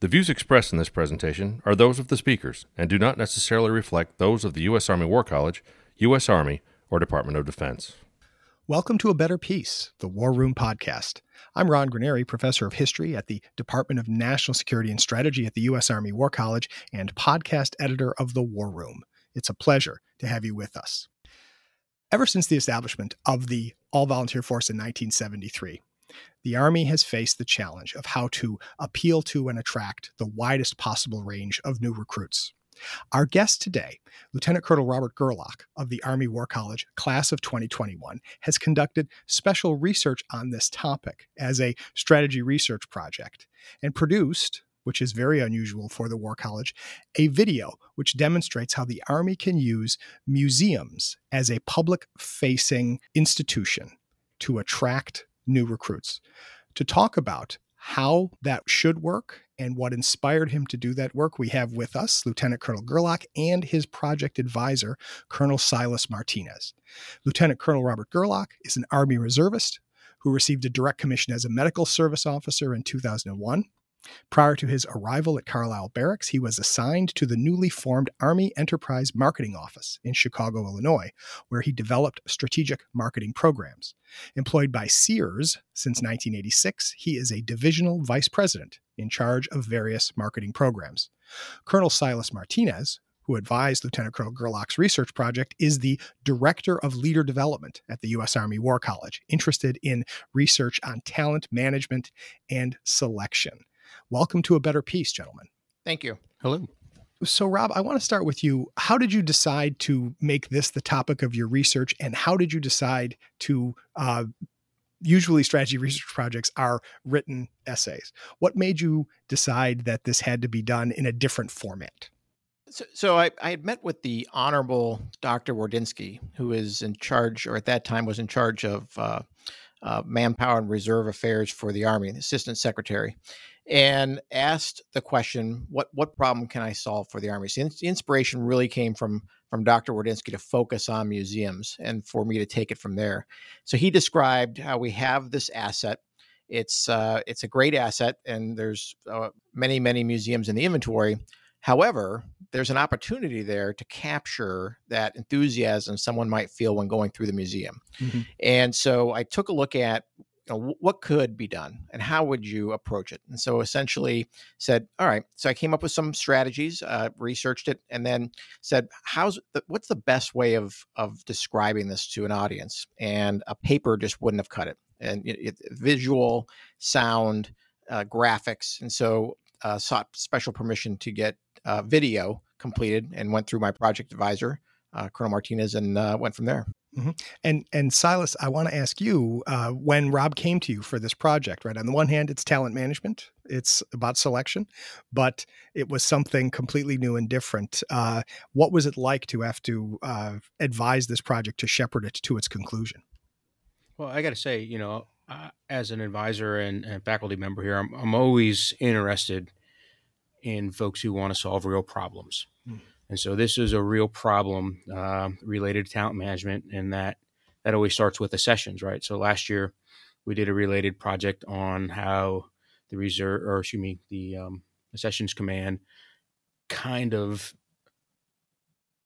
The views expressed in this presentation are those of the speakers and do not necessarily reflect those of the U.S. Army War College, U.S. Army, or Department of Defense. Welcome to A Better Peace, the War Room podcast. I'm Ron Granieri, professor of history at the Department of National Security and Strategy at the U.S. Army War College and podcast editor of The War Room. It's a pleasure to have you with us. Ever since the establishment of the All Volunteer Force in 1973, the Army has faced the challenge of how to appeal to and attract the widest possible range of new recruits. Our guest today, Lieutenant Colonel Robert Gerlach of the Army War College, class of 2021, has conducted special research on this topic as a strategy research project and produced, which is very unusual for the War College, a video which demonstrates how the Army can use museums as a public facing institution to attract new recruits to talk about how that should work and what inspired him to do that work, we have with us Lieutenant Colonel Gerlach and his project advisor, Colonel Silas Martinez. Lieutenant Colonel Robert Gerlach is an Army reservist who received a direct commission as a medical service officer in 2001. Prior to his arrival at Carlisle Barracks, he was assigned to the newly formed Army Enterprise Marketing Office in Chicago, Illinois, where he developed strategic marketing programs. Employed by Sears since 1986, he is a divisional vice president in charge of various marketing programs. Colonel Silas Martinez, who advised Lieutenant Colonel Gerlach's research project, is the Director of Leader Development at the U.S. Army War College, interested in research on talent management and selection. Welcome to a better peace, gentlemen. Thank you. Hello. So, Rob, I want to start with you. How did you decide to make this the topic of your research, and how did you decide to? Uh, usually, strategy research projects are written essays. What made you decide that this had to be done in a different format? So, so I, I had met with the Honorable Dr. Wardynski, who is in charge, or at that time was in charge of uh, uh, manpower and reserve affairs for the Army, the Assistant Secretary and asked the question, "What what problem can I solve for the Army?" So the inspiration really came from from Dr. Wardynski to focus on museums and for me to take it from there. So he described how we have this asset. It's uh, it's a great asset, and there's uh, many many museums in the inventory. However, there's an opportunity there to capture that enthusiasm someone might feel when going through the museum. Mm-hmm. And so I took a look at know, what could be done and how would you approach it? And so essentially said, all right. So I came up with some strategies, uh, researched it, and then said, how's the, what's the best way of of describing this to an audience? And a paper just wouldn't have cut it. And it, it, visual, sound, uh, graphics, and so uh, sought special permission to get uh, video completed and went through my project advisor, uh, Colonel Martinez, and uh, went from there. Mm-hmm. And and Silas, I want to ask you uh, when Rob came to you for this project. Right, on the one hand, it's talent management, it's about selection, but it was something completely new and different. Uh, what was it like to have to uh, advise this project to shepherd it to its conclusion? Well, I got to say, you know, uh, as an advisor and, and, faculty member here, I'm, I'm always interested in folks who want to solve real problems. Mm. And so this is a real problem uh, related to talent management, and that that always starts with the accessions, right? So last year we did a related project on how the reserve, or excuse me, the um, Accessions Command kind of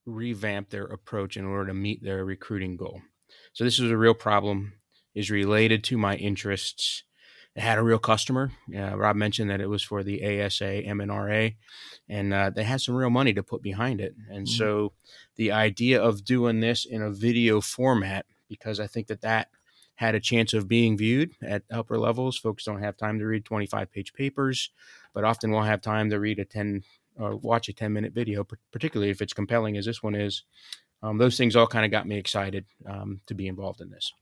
revamp their approach in order to meet their recruiting goal. So this is a real problem, is related to my interests it had a real customer. Uh, Rob mentioned that it was for the ASA M&RA, and uh, they had some real money to put behind it. And mm-hmm. so the idea of doing this in a video format, because I think that that had a chance of being viewed at upper levels. Folks don't have time to read 25 page papers, but often will have time to read a 10 or watch a 10 minute video, particularly if it's compelling as this one is. Um, those things all kind of got me excited um, to be involved in this.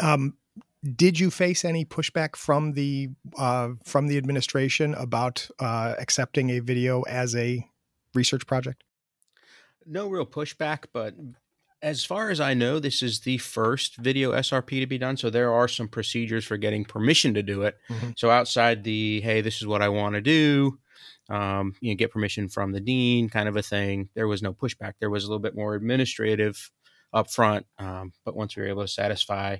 Um, did you face any pushback from the uh, from the administration about uh, accepting a video as a research project? No real pushback, but as far as I know, this is the first video SRP to be done. So there are some procedures for getting permission to do it. Mm-hmm. So outside the hey, this is what I want to do, um, you know, get permission from the dean, kind of a thing. There was no pushback. There was a little bit more administrative up front, um, but once we were able to satisfy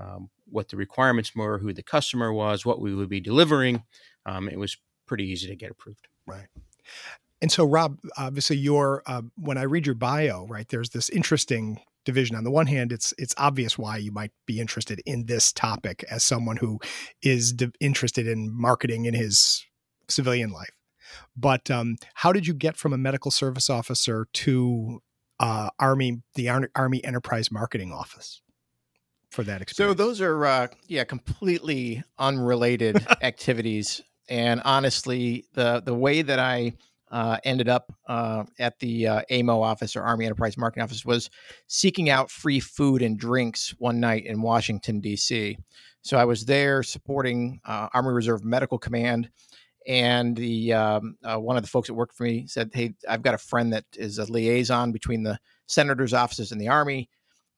um, what the requirements were, who the customer was, what we would be delivering, um, it was pretty easy to get approved. Right. And so, Rob, obviously, your uh, when I read your bio, right, there's this interesting division. On the one hand, it's it's obvious why you might be interested in this topic as someone who is interested in marketing in his civilian life. But um, how did you get from a medical service officer to uh, Army, the Ar- Army Enterprise Marketing Office? For that experience. So those are uh, yeah completely unrelated activities, and honestly, the the way that I uh, ended up uh, at the uh, AMO office or Army Enterprise Marketing Office was seeking out free food and drinks one night in Washington, D.C. So I was there supporting uh, Army Reserve Medical Command. And the um, uh, one of the folks that worked for me said, "Hey, I've got a friend that is a liaison between the senator's offices and the army.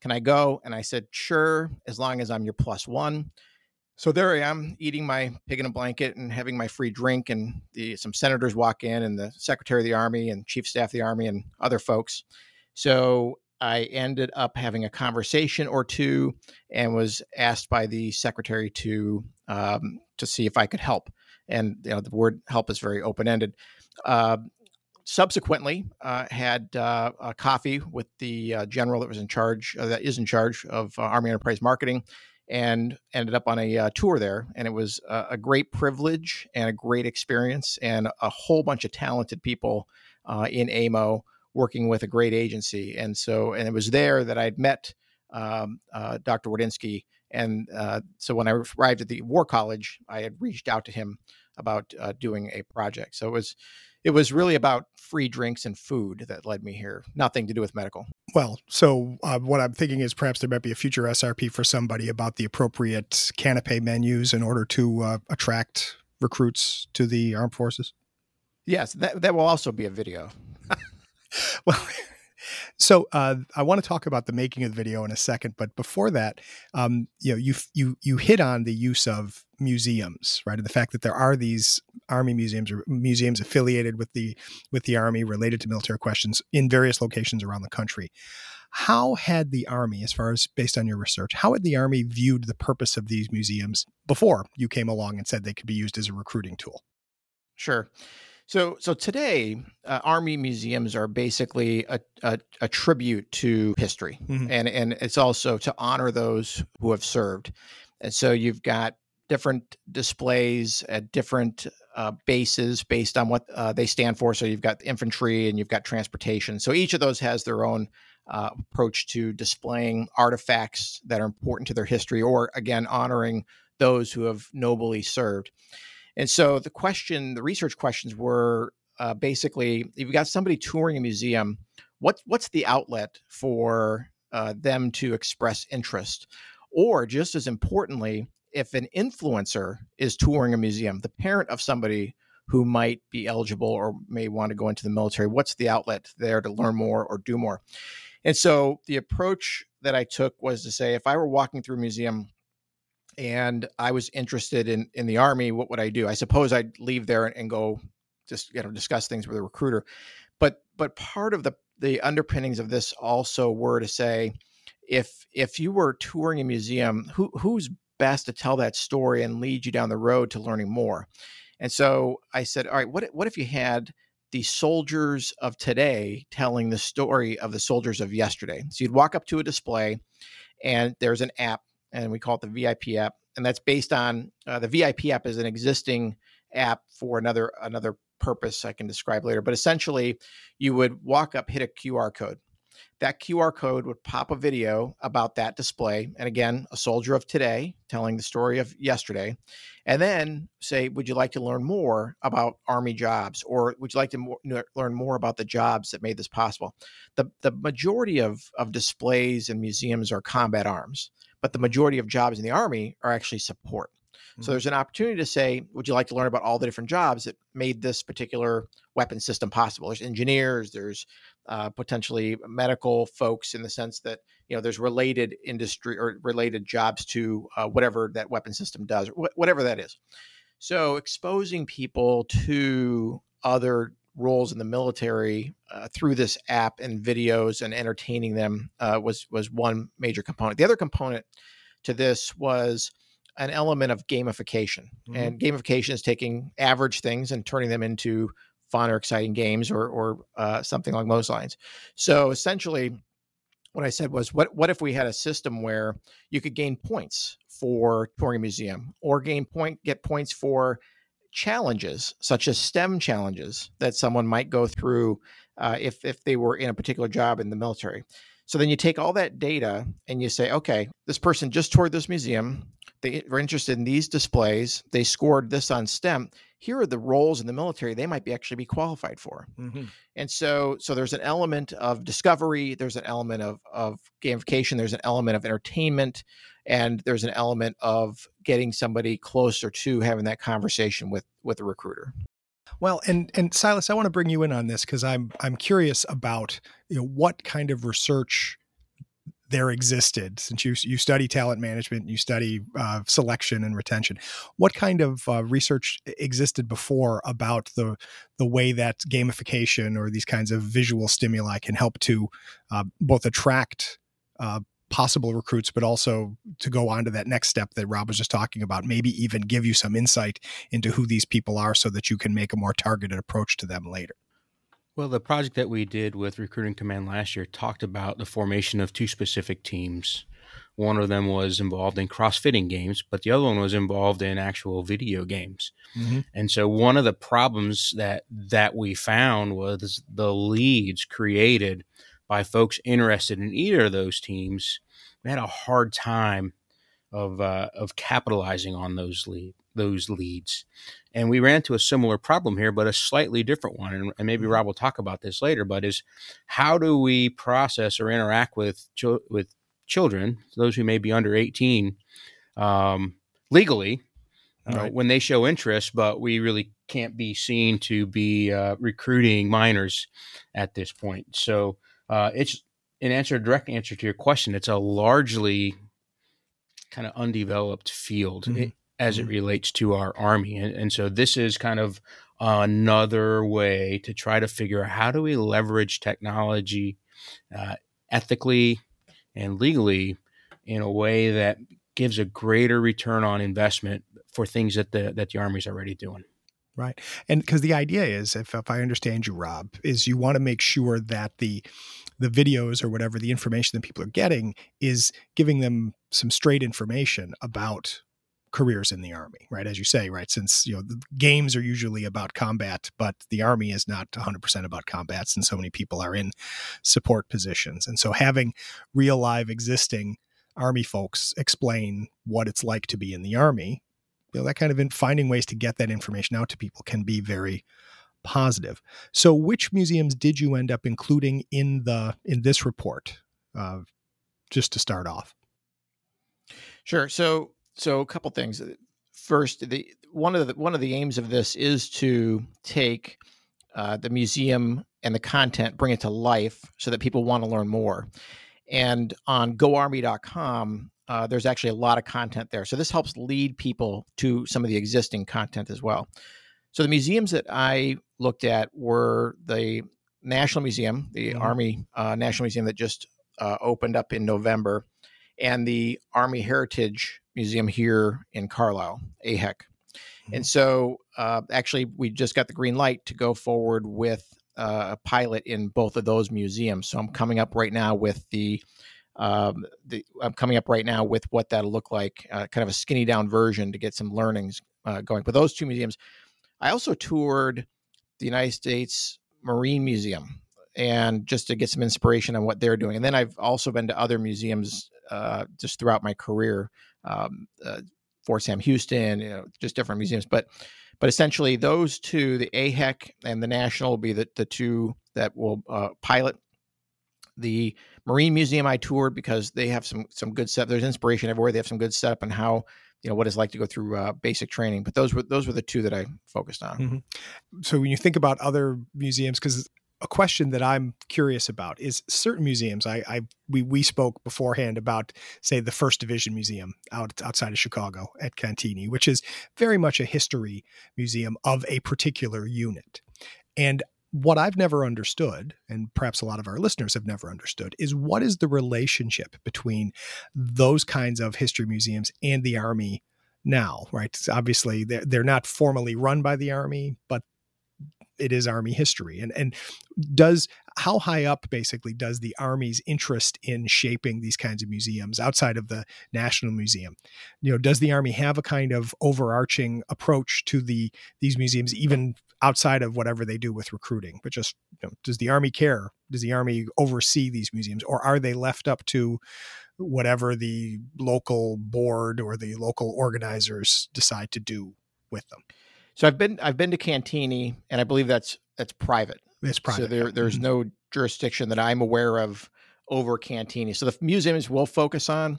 Can I go?" And I said, "Sure, as long as I'm your one." so there I am eating my pig in a blanket and having my free drink, and the, some senators walk in, and the Secretary of the Army and Chief Staff of the Army and other folks. So I ended up having a conversation or two, and was asked by the secretary to um, to see if I could help. And you know, the word "help" is very open ended. Uh, subsequently, uh, had uh, a coffee with the uh, general that was in charge, uh, that is in charge of uh, Army Enterprise Marketing and ended up on a uh, tour there. And it was a, great privilege and a great experience, and a whole bunch of talented people in AMO working with a great agency. And so, and it was there that I'd met um, Dr. Wardynski. And so when I arrived at the War College, I had reached out to him about doing a project. So it was it was really about free drinks and food that led me here, nothing to do with medical. Well, so uh, what I'm thinking is perhaps there might be a future SRP for somebody about the appropriate canapé menus in order to uh, attract recruits to the armed forces. Yes, that that will also be a video. well, so uh, I want to talk about the making of the video in a second, but before that, um, you know, you you you hit on the use of museums, right? And the fact that there are these army museums or museums affiliated with the with the army related to military questions in various locations around the country. How had the army, as far as based on your research, how had the army viewed the purpose of these museums before you came along and said they could be used as a recruiting tool? Sure. So, so today, uh, army museums are basically a, a, a tribute to history, mm-hmm. and and it's also to honor those who have served. And so you've got different displays at different uh, bases based on what uh, they stand for. So you've got infantry and you've got transportation. So each of those has their own uh, approach to displaying artifacts that are important to their history, or again honoring those who have nobly served. And so the question, the research questions were uh, basically if you've got somebody touring a museum, what, what's the outlet for uh, them to express interest? Or just as importantly, if an influencer is touring a museum, the parent of somebody who might be eligible or may want to go into the military, what's the outlet there to learn more or do more? And so the approach that I took was to say if I were walking through a museum and I was interested in in the army, what would I do? I suppose I'd leave there and, and go just you know discuss things with a recruiter. But but part of the the underpinnings of this also were to say if if you were touring a museum, who who's best to tell that story and lead you down the road to learning more? And so I said, all right, what what if you had the soldiers of today telling the story of the soldiers of yesterday? So you'd walk up to a display, and there's an app and we call it the VIP app, and that's based on uh, the VIP app is an existing app for another another purpose I can describe later. But essentially, you would walk up, hit a QR code. That QR code would pop a video about that display, and again, a soldier of today telling the story of yesterday, and then say, "Would you like to learn more about Army jobs, or would you like to learn more about the jobs that made this possible?" The the majority of of displays and museums are combat arms but the majority of jobs in the army are actually support. Mm-hmm. So there's an opportunity to say, would you like to learn about all the different jobs that made this particular weapon system possible? There's engineers, there's uh, potentially medical folks in the sense that you know there's related industry or related jobs to uh, whatever that weapon system does, wh- whatever that is. So exposing people to other roles in the military uh, through this app and videos and entertaining them uh, was was one major component. The other component to this was an element of gamification, mm-hmm. and gamification is taking average things and turning them into fun or exciting games or or uh, something along those lines. So essentially, what I said was, what what if we had a system where you could gain points for touring a museum or gain point get points for challenges such as STEM challenges that someone might go through uh, if if they were in a particular job in the military. So then you take all that data and you say, okay, this person just toured this museum. They were interested in these displays. They scored this on STEM. Here are the roles in the military they might be actually be qualified for. Mm-hmm. And so, so there's an element of discovery. There's an element of of gamification. There's an element of entertainment and there's an element of getting somebody closer to having that conversation with with a recruiter well and and silas i want to bring you in on this because i'm i'm curious about you know what kind of research there existed since you you study talent management you study uh, selection and retention. What kind of uh, research existed before about the the way that gamification or these kinds of visual stimuli can help to uh, both attract uh, possible recruits, but also to go on to that next step that Rob was just talking about, maybe even give you some insight into who these people are so that you can make a more targeted approach to them later. Well, the project that we did with Recruiting Command last year talked about the formation of two specific teams. One of them was involved in cross-fitting games, but the other one was involved in actual video games. Mm-hmm. And so one of the problems that that we found was the leads created by folks interested in either of those teams, we had a hard time of uh, of capitalizing on those lead those leads, and we ran into a similar problem here, but a slightly different one. And, and maybe mm-hmm. Rob will talk about this later. But is how do we process or interact with with children, those who may be under eighteen, um, legally, uh, right. when they show interest, but we really can't be seen to be uh, recruiting minors at this point. So uh, it's an answer, a direct answer to your question. It's a largely kind of undeveloped field mm-hmm. as it mm-hmm. relates to our army, and, and so this is kind of another way to try to figure out how do we leverage technology uh, ethically and legally in a way that gives a greater return on investment for things that the that the army is already doing. Right. And because the idea is, if, if I understand you, Rob, is you want to make sure that the the videos or whatever the information that people are getting is giving them some straight information about careers in the army right? As you say right since you know the games are usually about combat but the army is not 100% about combat since so many people are in support positions. And so having real live existing army folks explain what it's like to be in the army you know that kind of in, finding ways to get that information out to people can be very positive. So, which museums did you end up including in the in this report? Uh, just to start off. Sure. So, so a couple things. First, the one of the one of the aims of this is to take uh, the museum and the content, bring it to life, so that people want to learn more. And on GoArmy.com, uh, there's actually a lot of content there. So this helps lead people to some of the existing content as well. So the museums that I looked at were the National Museum, the mm-hmm. Army uh, National Museum that just uh, opened up in November, and the Army Heritage Museum here in Carlisle, AHEC. Mm-hmm. And so, uh, actually, we just got the green light to go forward with uh, a pilot in both of those museums. So I'm coming up right now with the um, the, I'm coming up right now with what that'll look like, uh, kind of a skinny down version to get some learnings uh, going. But those two museums, I also toured the United States Marine Museum and just to get some inspiration on what they're doing. And then I've also been to other museums uh, just throughout my career, um, uh, Sam Houston, you know, just different museums. But but essentially, those two, the AHEC and the National, will be the, the two that will uh, pilot the Marine Museum. I toured because they have some some good stuff. There's inspiration everywhere. They have some good setup on how you know what it's like to go through uh, basic training. But those were those were the two that I focused on. Mm-hmm. So when you think about other museums, because a question that I'm curious about is certain museums. I, I we we spoke beforehand about say the First Division Museum out outside of Chicago at Cantigny, which is very much a history museum of a particular unit. And what I've never understood, and perhaps a lot of our listeners have never understood, is what is the relationship between those kinds of history museums and the Army now, right? Obviously, they're, they're not formally run by the Army, but it is army history and and does how high up basically does the army's interest in shaping these kinds of museums outside of the national museum you know does the army have a kind of overarching approach to the these museums even outside of whatever they do with recruiting but just you know, does the army care does the army oversee these museums or are they left up to whatever the local board or the local organizers decide to do with them so I've been I've been to Cantigny, and I believe that's that's private. It's private. So there there's mm-hmm. no jurisdiction that I'm aware of over Cantigny. So the museums we'll focus on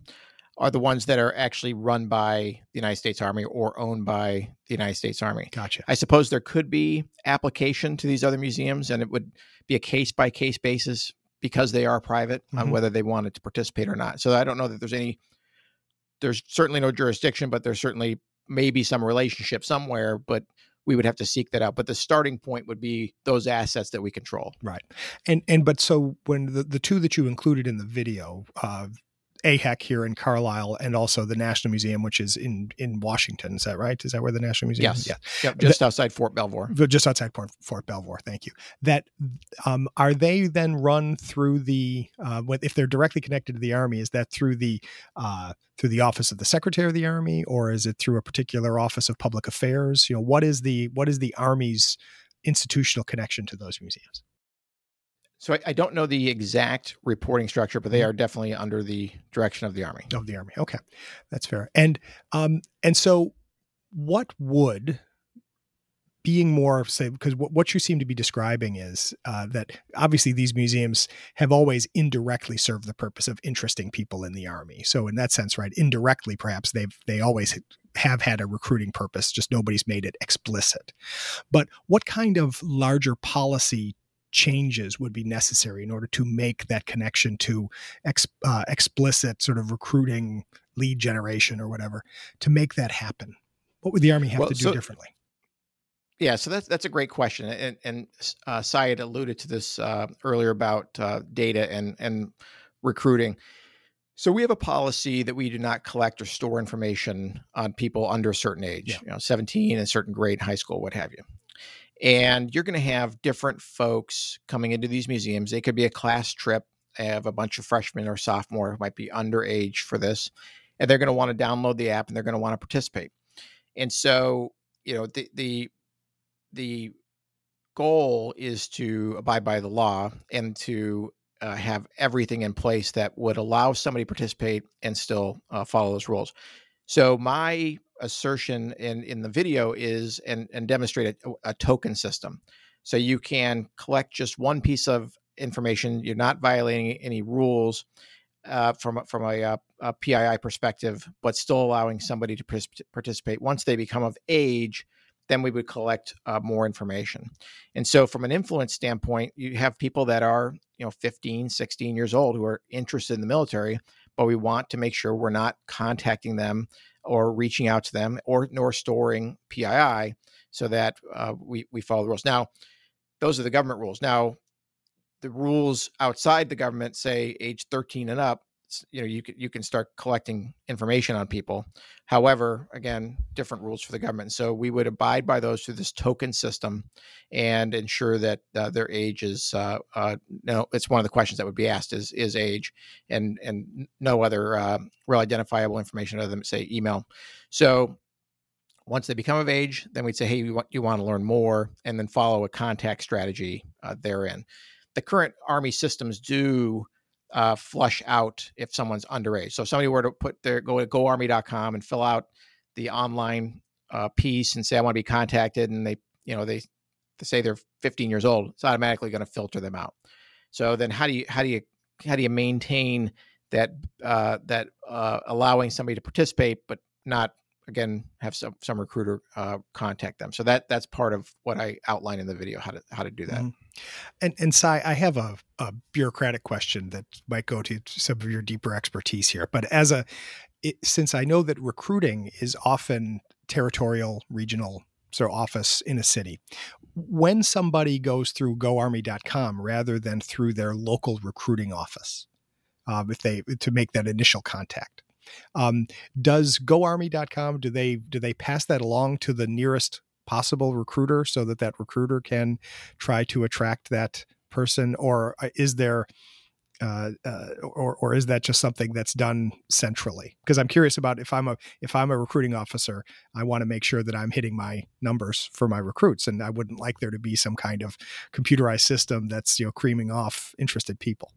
are the ones that are actually run by the United States Army or owned by the United States Army. Gotcha. I suppose there could be application to these other museums, and it would be a case by case basis because they are private mm-hmm. on whether they wanted to participate or not. So I don't know that there's any. There's certainly no jurisdiction, but there's certainly maybe some relationship somewhere, but we would have to seek that out. But the starting point would be those assets that we control. Right. And and but so when the, the two that you included in the video, uh, AHEC here in Carlisle and also the National Museum, which is in in Washington. Is that right? Is that where the National Museum? Yes. Is? Yeah. Yep, just that, outside Fort Belvoir. Just outside Fort, Fort Belvoir. Thank you. That um, are they then run through the uh, if they're directly connected to the Army? Is that through the uh, through the Office of the Secretary of the Army, or is it through a particular Office of Public Affairs? You know, what is the what is the Army's institutional connection to those museums? So I, I, don't know the exact reporting structure, but they mm-hmm. are definitely under the direction of the army. Of the army, okay, that's fair. And um, and so, what would being more say because what, what you seem to be describing is uh, that obviously these museums have always indirectly served the purpose of interesting people in the army so in that sense right indirectly perhaps they've they always have had a recruiting purpose just nobody's made it explicit but what kind of larger policy changes would be necessary in order to make that connection to ex, uh, explicit sort of recruiting lead generation or whatever to make that happen what would the army have well, to do so, differently yeah so that's that's a great question and and uh, Cy alluded to this uh, earlier about uh, data and and recruiting so we have a policy that we do not collect or store information on people under a certain age, yeah. you know, 17, a certain grade, high school, what have you. And you're going to have different folks coming into these museums. They could be a class trip. Have a bunch of freshmen or sophomore who might be underage for this, and they're going to want to download the app and they're going to want to participate. And so, you know, the the the goal is to abide by the law and to uh, have everything in place that would allow somebody to participate and still uh, follow those rules. So my assertion in in the video is and and demonstrate a, a token system. So you can collect just one piece of information. You're not violating any rules uh, from from a, uh, a, a, PII perspective, but still allowing somebody to participate. Once they become of age, then we would collect uh, more information. And so, from an influence standpoint, you have people that are you know 15, 16 years old who are interested in the military, but we want to make sure we're not contacting them or reaching out to them or nor storing PII so that uh, we we follow the rules. Now, those are the government rules. Now, the rules outside the government say age 13 and up you know you can you can start collecting information on people. However again different rules for the government. So we would abide by those through this token system and ensure that uh, their age is uh, uh, no it's one of the questions that would be asked is is age and and no other uh, real identifiable information other than say email. So once they become of age then we'd say hey you want, you want to learn more and then follow a contact strategy uh, therein. The current army systems do uh, flush out if someone's underage. So if somebody were to put their go to goarmy.com and fill out the online uh, piece and say I want to be contacted, and they you know they, they say they're 15 years old, it's automatically going to filter them out. So then how do you how do you how do you maintain that uh, that uh, allowing somebody to participate but not again have some some recruiter uh, contact them. So that that's part of what I outline in the video how to how to do that. Mm-hmm. And and Cy, I have a, a bureaucratic question that might go to some of your deeper expertise here. But as a it, since I know that recruiting is often territorial, regional, so office in a city, when somebody goes through GoArmy.com rather than through their local recruiting office, uh, if they to make that initial contact, um, does GoArmy.com do they do they pass that along to the nearest possible recruiter so that that recruiter can try to attract that person, or uh, is there uh, uh, or or is that just something that's done centrally? Because I'm curious about if I'm a if I'm a recruiting officer, I want to make sure that I'm hitting my numbers for my recruits, and I wouldn't like there to be some kind of computerized system that's you know creaming off interested people.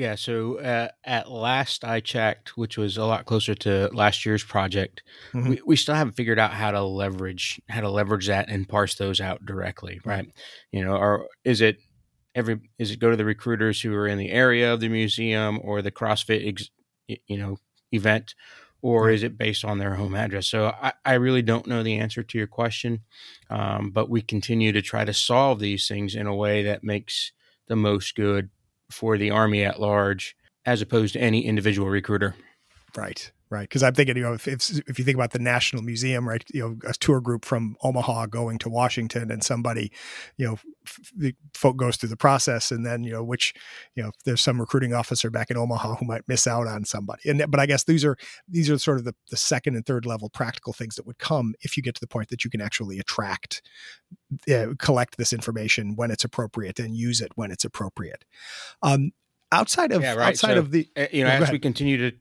Yeah, so uh, at last I checked, which was a lot closer to last year's project, mm-hmm. we, we still haven't figured out how to leverage how to leverage that and parse those out directly, right? You know, or is it every is it go to the recruiters who are in the area of the museum or the CrossFit ex, you know event, or is it based on their home address? So I, I really don't know the answer to your question, um, but we continue to try to solve these things in a way that makes the most good for the Army at large, as opposed to any individual recruiter. Right right? Because I'm thinking, you know, if, if, if you think about the National Museum, right, you know, a tour group from Omaha going to Washington, and somebody, you know, f- the folk goes through the process, and then you know, which, you know, there's some recruiting officer back in Omaha who might miss out on somebody, and but I guess these are these are sort of the, the second and third level practical things that would come if you get to the point that you can actually attract, uh, collect this information when it's appropriate and use it when it's appropriate. Um, outside of yeah, right. outside so, of the eh, you know, as we continue to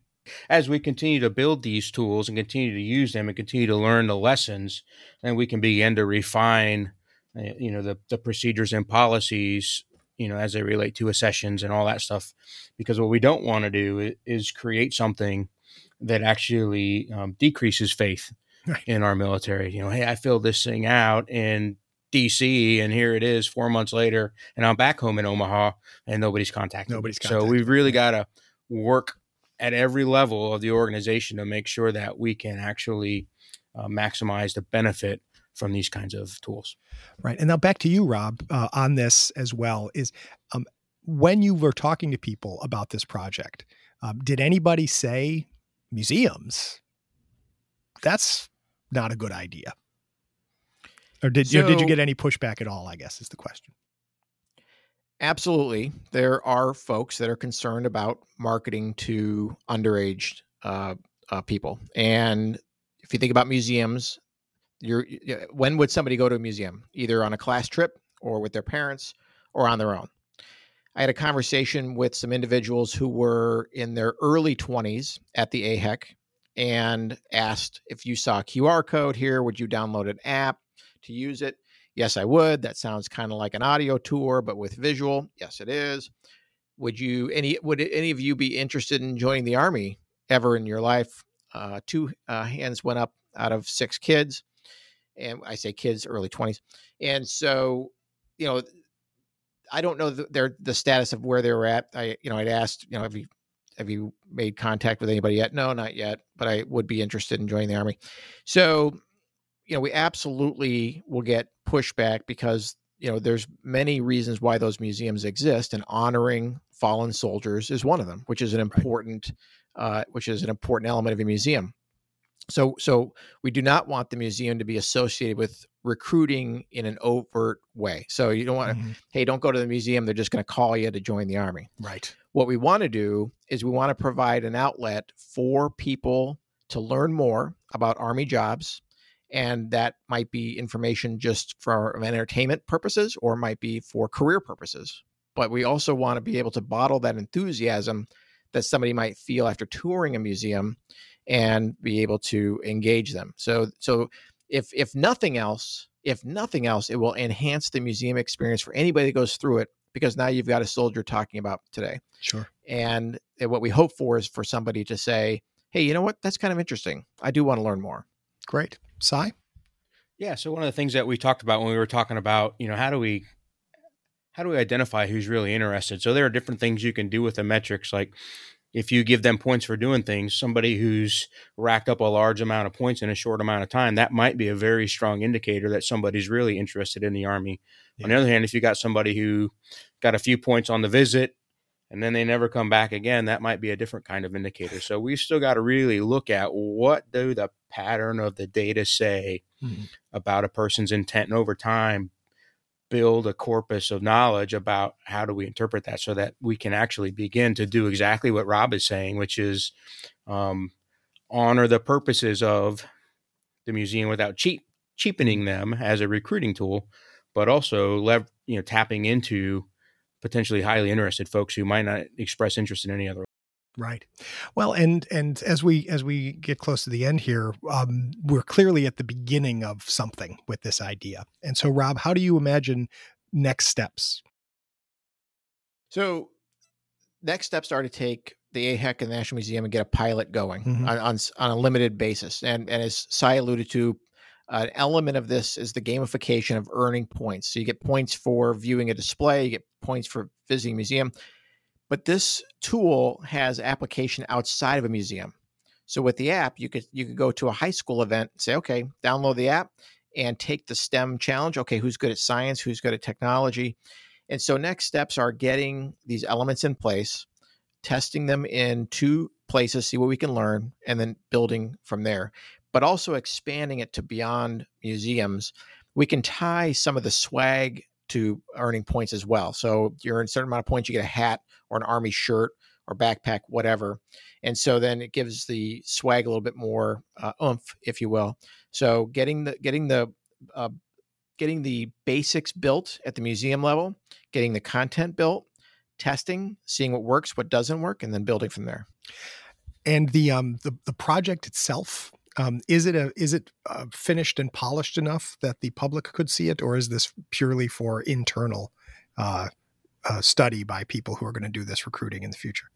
as we continue to build these tools and continue to use them and continue to learn the lessons, then we can begin to refine, uh, you know, the, the procedures and policies, you know, as they relate to accessions and all that stuff. Because what we don't want to do is create something that actually um, decreases faith right. in our military. You know, hey, I filled this thing out in DC and here it is four months later and I'm back home in Omaha and nobody's contacting. Nobody's contacted. So we've really got to work at every level of the organization to make sure that we can actually uh, maximize the benefit from these kinds of tools. Right. And now back to you, Rob, uh, on this as well is um, when you were talking to people about this project, um, did anybody say museums? That's not a good idea. Or did, so, you, did you get any pushback at all? I guess is the question. Absolutely. There are folks that are concerned about marketing to underage uh, uh, people. And if you think about museums, you're, when would somebody go to a museum? Either on a class trip or with their parents or on their own. I had a conversation with some individuals who were in their early 20s at the AHEC and asked if you saw a QR code here, would you download an app to use it? Yes, I would. That sounds kind of like an audio tour, but with visual. Yes, it is. Would you any would any of you be interested in joining the army ever in your life? Uh, two uh, hands went up out of six kids, and I say kids, early twenties. And so, you know, I don't know the, their the status of where they were at. I you know I'd asked you know have you have you made contact with anybody yet? No, not yet. But I would be interested in joining the army. So you know, we absolutely will get pushback because you know there's many reasons why those museums exist, and honoring fallen soldiers is one of them, which is an important, right. uh, which is an important element of a museum. So, so we do not want the museum to be associated with recruiting in an overt way. So you don't want to, mm-hmm. hey, don't go to the museum. They're just going to call you to join the army. Right. What we want to do is we want to provide an outlet for people to learn more about army jobs and that might be information just for um, entertainment purposes or might be for career purposes. But we also want to be able to bottle that enthusiasm that somebody might feel after touring a museum and be able to engage them. So so if if nothing else if nothing else it will enhance the museum experience for anybody that goes through it because now you've got a soldier talking about today. Sure. And what we hope for is for somebody to say hey you know what? That's kind of interesting. I do want to learn more great Cy? Yeah. So one of the things that we talked about when we were talking about, you know, how do we how do we identify who's really interested? So there are different things you can do with the metrics. Like if you give them points for doing things, somebody who's racked up a large amount of points in a short amount of time, that might be a very strong indicator that somebody's really interested in the Army. Yeah. On the other hand, if you got somebody who got a few points on the visit and then they never come back again, that might be a different kind of indicator. So we've still got to really look at what do the pattern of the data say mm-hmm. about a person's intent and over time build a corpus of knowledge about how do we interpret that so that we can actually begin to do exactly what Rob is saying, which is um, honor the purposes of the museum without cheap cheapening them as a recruiting tool, but also lev- you know tapping into potentially highly interested folks who might not express interest in any other Right. Well, and and as we as we get close to the end here, um, we're clearly at the beginning of something with this idea. And so, Rob, how do you imagine next steps? So, next steps are to take the AHEC and the National Museum and get a pilot going mm-hmm. on, on, on a limited basis. And and as Cy alluded to, an element of this is the gamification of earning points. So you get points for viewing a display, you get points for visiting a museum but this tool has application outside of a museum. So with the app, you could you could go to a high school event and say, okay, download the app and take the STEM challenge. Okay, who's good at science? Who's good at technology? And so next steps are getting these elements in place, testing them in two places, see what we can learn, and then building from there. But also expanding it to beyond museums. We can tie some of the swag to earning points as well. So you're in a certain amount of points, you get a hat or an army shirt or backpack, whatever. And so then it gives the swag a little bit more uh, oomph, if you will. So getting the getting the uh, getting the basics built at the museum level, getting the content built, testing, seeing what works, what doesn't work, and then building from there. And the um the the project itself um, is it a is it uh, finished and polished enough that the public could see it, or is this purely for internal uh, uh, study by people who are going to do this recruiting in the future?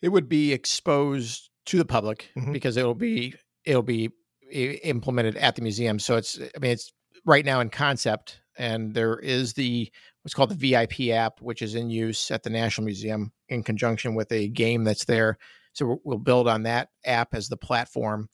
It would be exposed to the public mm-hmm. because it'll be it'll be implemented at the museum. So it's I mean it's right now in concept, and there is the what's called the VIP app, which is in use at the National Museum in conjunction with a game that's there. So we'll build on that app as the platform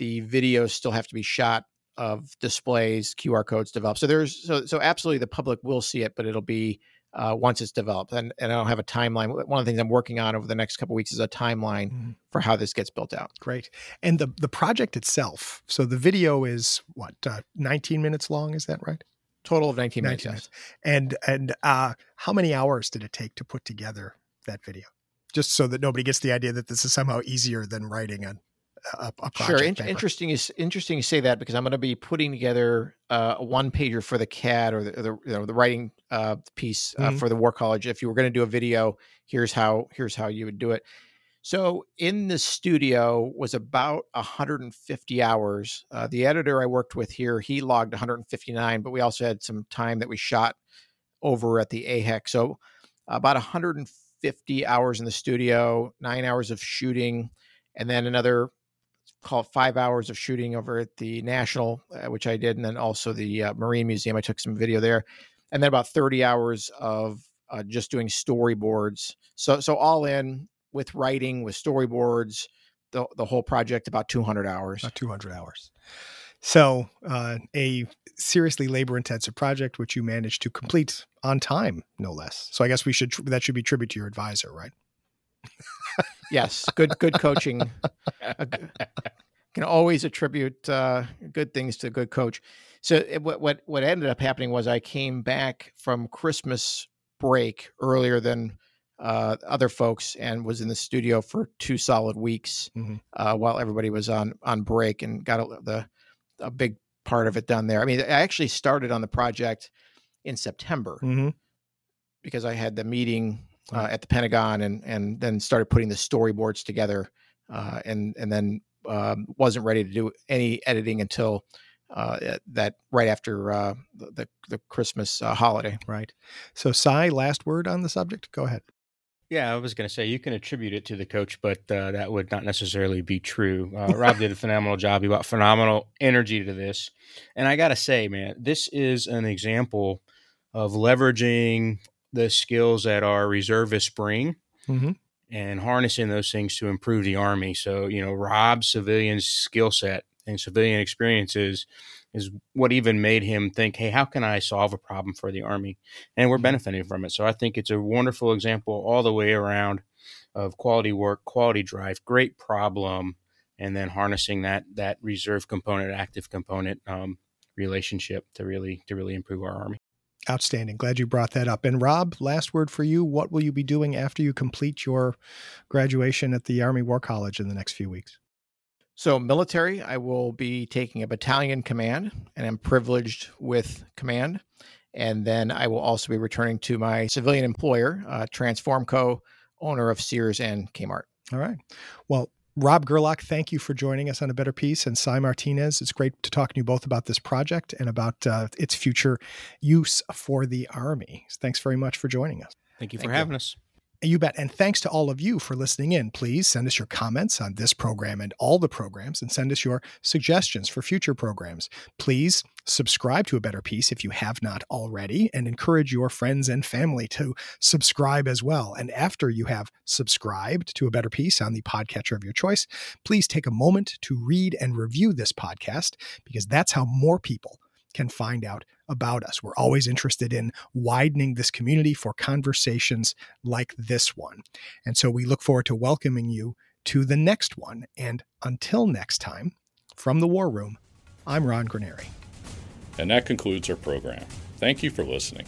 the videos still have to be shot of displays, QR codes developed. So there's so so absolutely the public will see it, but it'll be uh, once it's developed. And and I don't have a timeline. One of the things I'm working on over the next couple weeks is a timeline mm. for how this gets built out. Great. And the the project itself. So the video is what uh, 19 minutes long. Is that right? Total of 19, 19 minutes. minutes. And and uh, how many hours did it take to put together that video? Just so that nobody gets the idea that this is somehow easier than writing a a, a sure. In- interesting is interesting you say that because I'm going to be putting together uh, a one pager for the CAD or the, the you know the writing uh, piece uh, mm-hmm. for the War College. If you were going to do a video, here's how here's how you would do it. So in the studio was about 150 hours. Uh, the editor I worked with here, he logged 159, but we also had some time that we shot over at the AHEC. So about 150 hours in the studio, nine hours of shooting, and then another call it five hours of shooting over at the National, uh, which I did, and then also the uh, Marine Museum. I took some video there, and then about thirty hours of uh, just doing storyboards. So so all in with writing, with storyboards, the the whole project about two hundred hours. About two hundred hours. So uh, a seriously labor intensive project which you managed to complete on time, no less. So I guess we should that should be tribute to your advisor, right? Yes, good good coaching. can always attribute uh, good things to a good coach. So it, what what what ended up happening was I came back from Christmas break earlier than uh, other folks and was in the studio for two solid weeks mm-hmm. uh, while everybody was on on break and got a, the a big part of it done there. I mean, I actually started on the project in September mm-hmm. because I had the meeting uh, at the Pentagon and and then started putting the storyboards together uh, and and then um, wasn't ready to do any editing until uh, that right after uh, the the Christmas uh, holiday. Right. So, Cy, last word on the subject. Go ahead. Yeah, I was going to say you can attribute it to the coach, but uh, that would not necessarily be true. Uh, Rob did a phenomenal job. He brought phenomenal energy to this, and I got to say, man, this is an example of leveraging the skills that our reservists bring mm-hmm. and harnessing those things to improve the Army. So, you know, Rob's civilian skill set and civilian experiences is what even made him think, hey, how can I solve a problem for the Army? And we're mm-hmm. benefiting from it. So I think it's a wonderful example all the way around of quality work, quality drive, great problem, and then harnessing that that reserve component, active component um, relationship to really to really improve our Army. Outstanding. Glad you brought that up. And Rob, last word for you. What will you be doing after you complete your graduation at the Army War College in the next few weeks? So, military, I will be taking a battalion command, and I'm privileged with command. And then I will also be returning to my civilian employer, uh, Transformco, owner of Sears and Kmart. All right. Well, Rob Gerlach, thank you for joining us on A Better Peace, And Cy Martinez, it's great to talk to you both about this project and about uh, its future use for the Army. Thanks very much for joining us. Thank you for thank having you. us. You bet. And thanks to all of you for listening in. Please send us your comments on this program and all the programs and send us your suggestions for future programs. Please subscribe to A Better Peace if you have not already and encourage your friends and family to subscribe as well. And after you have subscribed to A Better Peace on the podcatcher of your choice, please take a moment to read and review this podcast because that's how more people can find out about us. We're always interested in widening this community for conversations like this one. And so we look forward to welcoming you to the next one. And until next time, from the War Room, I'm Ron Granieri. And that concludes our program. Thank you for listening.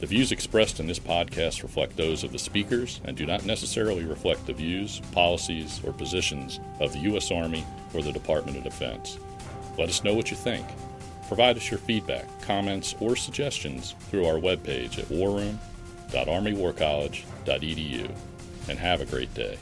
The views expressed in this podcast reflect those of the speakers and do not necessarily reflect the views, policies, or positions of the U.S. Army or the Department of Defense. Let us know what you think. Provide us your feedback, comments, or suggestions through our webpage at warroom.armywarcollege.edu and have a great day.